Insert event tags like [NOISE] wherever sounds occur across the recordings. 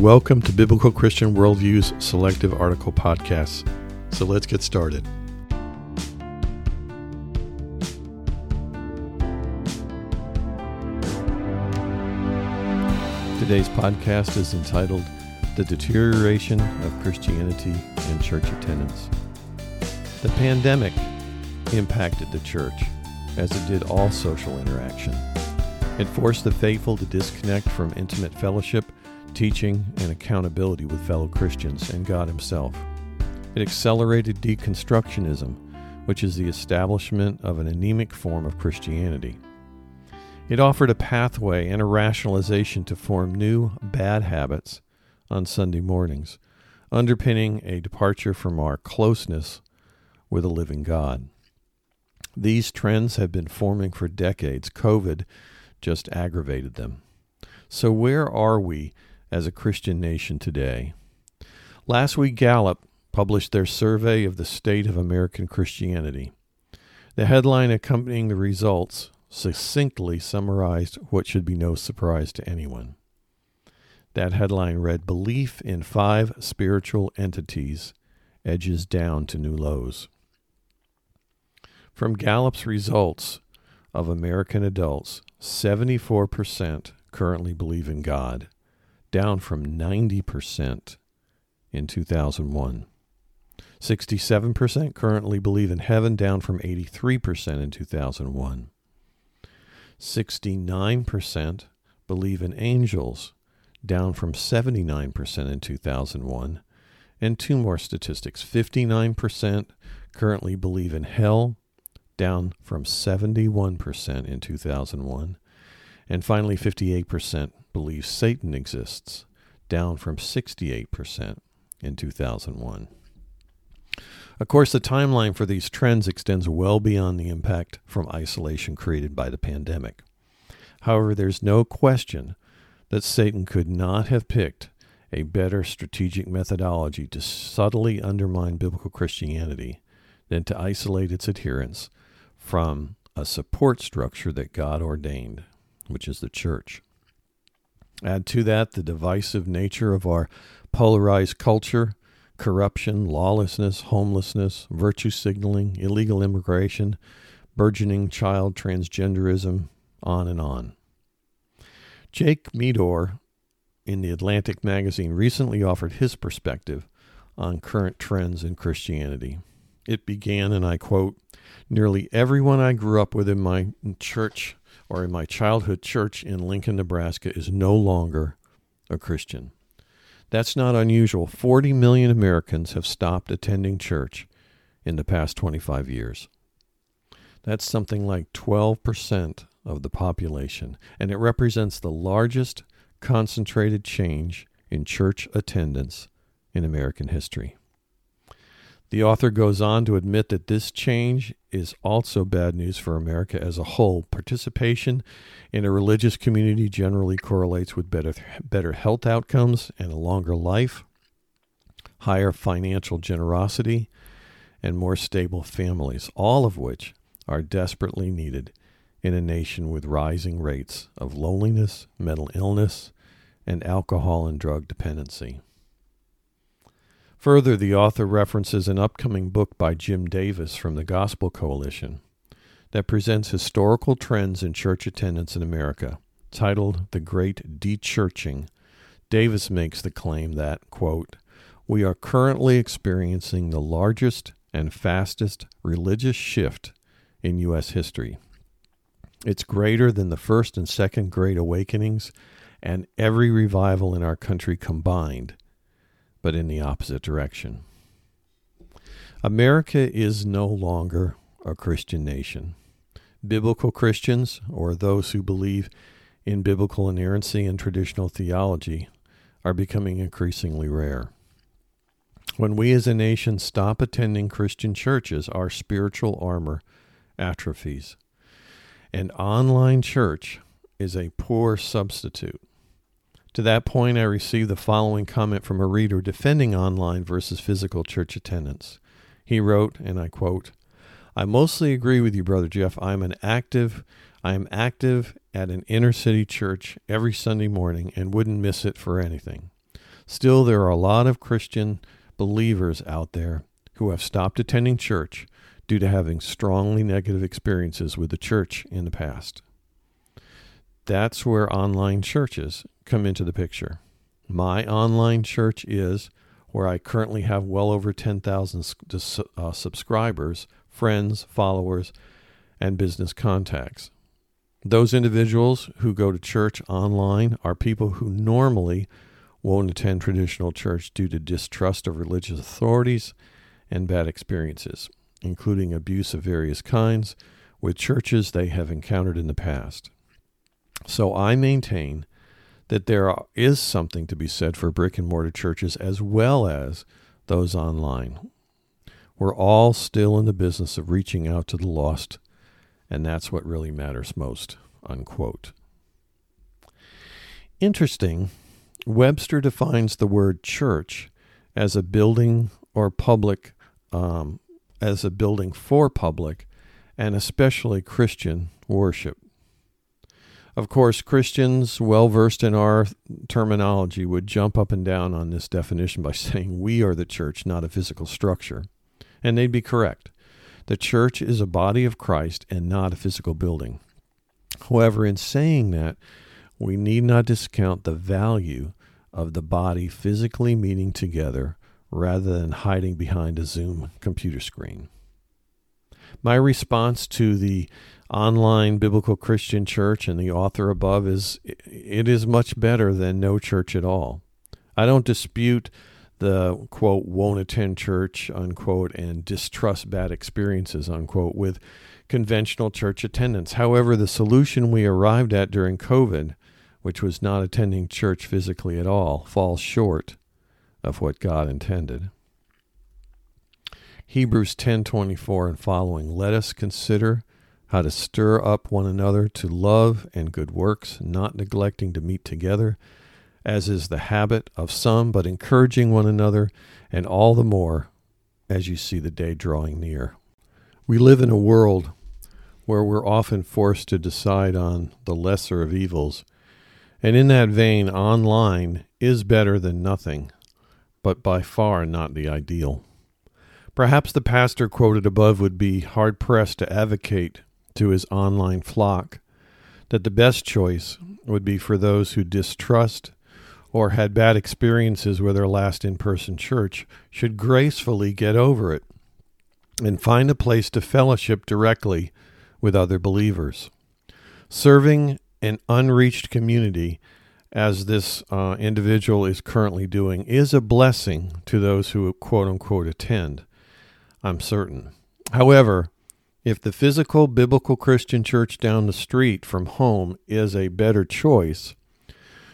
Welcome to Biblical Christian Worldview's Selective Article Podcasts. So let's get started. Today's podcast is entitled The Deterioration of Christianity and Church Attendance. The pandemic impacted the church, as it did all social interaction. It forced the faithful to disconnect from intimate fellowship, teaching, and accountability with fellow Christians and God Himself. It accelerated deconstructionism, which is the establishment of an anemic form of Christianity. It offered a pathway and a rationalization to form new bad habits on Sunday mornings, underpinning a departure from our closeness with a living God. These trends have been forming for decades. COVID just aggravated them. So, where are we as a Christian nation today? Last week, Gallup published their survey of the state of American Christianity. The headline accompanying the results succinctly summarized what should be no surprise to anyone. That headline read Belief in five spiritual entities edges down to new lows. From Gallup's results of American adults, 74% currently believe in God, down from 90% in 2001. 67% currently believe in heaven, down from 83% in 2001. 69% believe in angels, down from 79% in 2001. And two more statistics 59% currently believe in hell, down from 71% in 2001. And finally, 58% believe Satan exists, down from 68% in 2001. Of course, the timeline for these trends extends well beyond the impact from isolation created by the pandemic. However, there's no question that Satan could not have picked a better strategic methodology to subtly undermine biblical Christianity than to isolate its adherents from a support structure that God ordained, which is the church. Add to that the divisive nature of our polarized culture corruption, lawlessness, homelessness, virtue signaling, illegal immigration, burgeoning child transgenderism, on and on. Jake Meador in the Atlantic magazine recently offered his perspective on current trends in Christianity. It began, and I quote, Nearly everyone I grew up with in my church or in my childhood church in Lincoln, Nebraska is no longer a Christian. That's not unusual. 40 million Americans have stopped attending church in the past 25 years. That's something like 12% of the population, and it represents the largest concentrated change in church attendance in American history. The author goes on to admit that this change is also bad news for America as a whole. Participation in a religious community generally correlates with better, better health outcomes and a longer life, higher financial generosity, and more stable families, all of which are desperately needed in a nation with rising rates of loneliness, mental illness, and alcohol and drug dependency. Further, the author references an upcoming book by Jim Davis from the Gospel Coalition that presents historical trends in church attendance in America. Titled The Great Dechurching, Davis makes the claim that, quote, we are currently experiencing the largest and fastest religious shift in U.S. history. It's greater than the first and second Great Awakenings and every revival in our country combined but in the opposite direction. America is no longer a Christian nation. Biblical Christians, or those who believe in biblical inerrancy and traditional theology, are becoming increasingly rare. When we as a nation stop attending Christian churches, our spiritual armor atrophies. An online church is a poor substitute to that point, I received the following comment from a reader defending online versus physical church attendance. He wrote, and I quote, I mostly agree with you, Brother Jeff. I'm an active I am active at an inner city church every Sunday morning and wouldn't miss it for anything. Still, there are a lot of Christian believers out there who have stopped attending church due to having strongly negative experiences with the church in the past. That's where online churches come into the picture. My online church is where I currently have well over 10,000 uh, subscribers, friends, followers, and business contacts. Those individuals who go to church online are people who normally won't attend traditional church due to distrust of religious authorities and bad experiences, including abuse of various kinds with churches they have encountered in the past. So I maintain that there is something to be said for brick and mortar churches as well as those online. We're all still in the business of reaching out to the lost, and that's what really matters most. Unquote. Interesting, Webster defines the word church as a building or public, um, as a building for public and especially Christian worship. Of course, Christians well versed in our terminology would jump up and down on this definition by [LAUGHS] saying we are the church, not a physical structure. And they'd be correct. The church is a body of Christ and not a physical building. However, in saying that, we need not discount the value of the body physically meeting together rather than hiding behind a Zoom computer screen. My response to the online biblical Christian church and the author above is it is much better than no church at all. I don't dispute the quote won't attend church unquote and distrust bad experiences unquote with conventional church attendance. However, the solution we arrived at during COVID, which was not attending church physically at all, falls short of what God intended. Hebrews 10:24 and following let us consider how to stir up one another to love and good works, not neglecting to meet together, as is the habit of some, but encouraging one another, and all the more as you see the day drawing near. We live in a world where we're often forced to decide on the lesser of evils, and in that vein, online is better than nothing, but by far not the ideal. Perhaps the pastor quoted above would be hard pressed to advocate to his online flock that the best choice would be for those who distrust or had bad experiences with their last in person church should gracefully get over it and find a place to fellowship directly with other believers. Serving an unreached community, as this uh, individual is currently doing, is a blessing to those who quote unquote attend. I'm certain. However, if the physical biblical Christian church down the street from home is a better choice,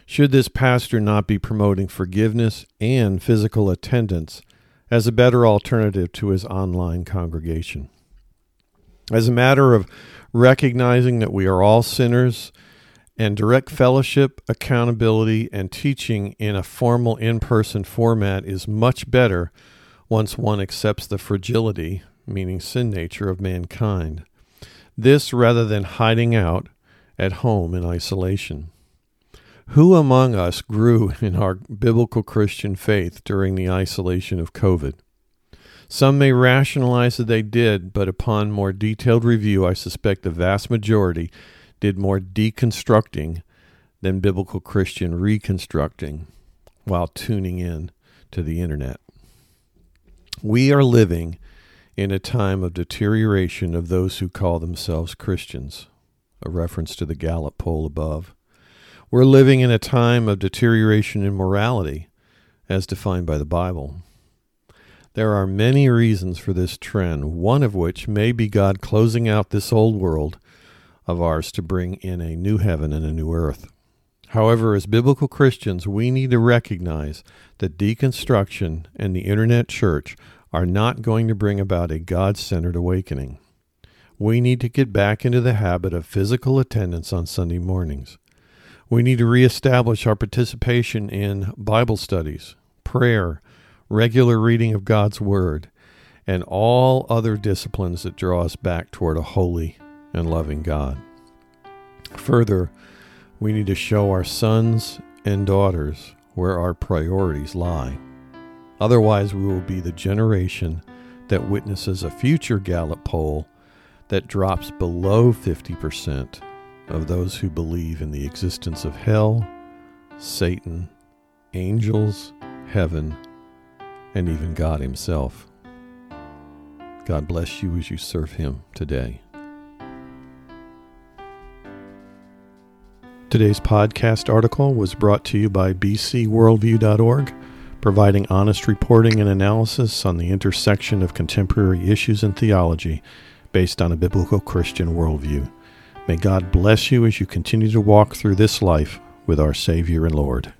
should this pastor not be promoting forgiveness and physical attendance as a better alternative to his online congregation? As a matter of recognizing that we are all sinners and direct fellowship, accountability, and teaching in a formal in person format is much better once one accepts the fragility meaning sin nature of mankind. This rather than hiding out at home in isolation. Who among us grew [LAUGHS] in our biblical Christian faith during the isolation of COVID? Some may rationalize that they did, but upon more detailed review, I suspect the vast majority did more deconstructing than biblical Christian reconstructing while tuning in to the internet. We are living in a time of deterioration of those who call themselves Christians, a reference to the Gallup poll above. We're living in a time of deterioration in morality, as defined by the Bible. There are many reasons for this trend, one of which may be God closing out this old world of ours to bring in a new heaven and a new earth. However, as biblical Christians, we need to recognize that deconstruction and the internet church are not going to bring about a God centered awakening. We need to get back into the habit of physical attendance on Sunday mornings. We need to reestablish our participation in Bible studies, prayer, regular reading of God's Word, and all other disciplines that draw us back toward a holy and loving God. Further, we need to show our sons and daughters where our priorities lie. Otherwise, we will be the generation that witnesses a future Gallup poll that drops below 50% of those who believe in the existence of hell, Satan, angels, heaven, and even God Himself. God bless you as you serve Him today. Today's podcast article was brought to you by bcworldview.org, providing honest reporting and analysis on the intersection of contemporary issues and theology based on a biblical Christian worldview. May God bless you as you continue to walk through this life with our Savior and Lord.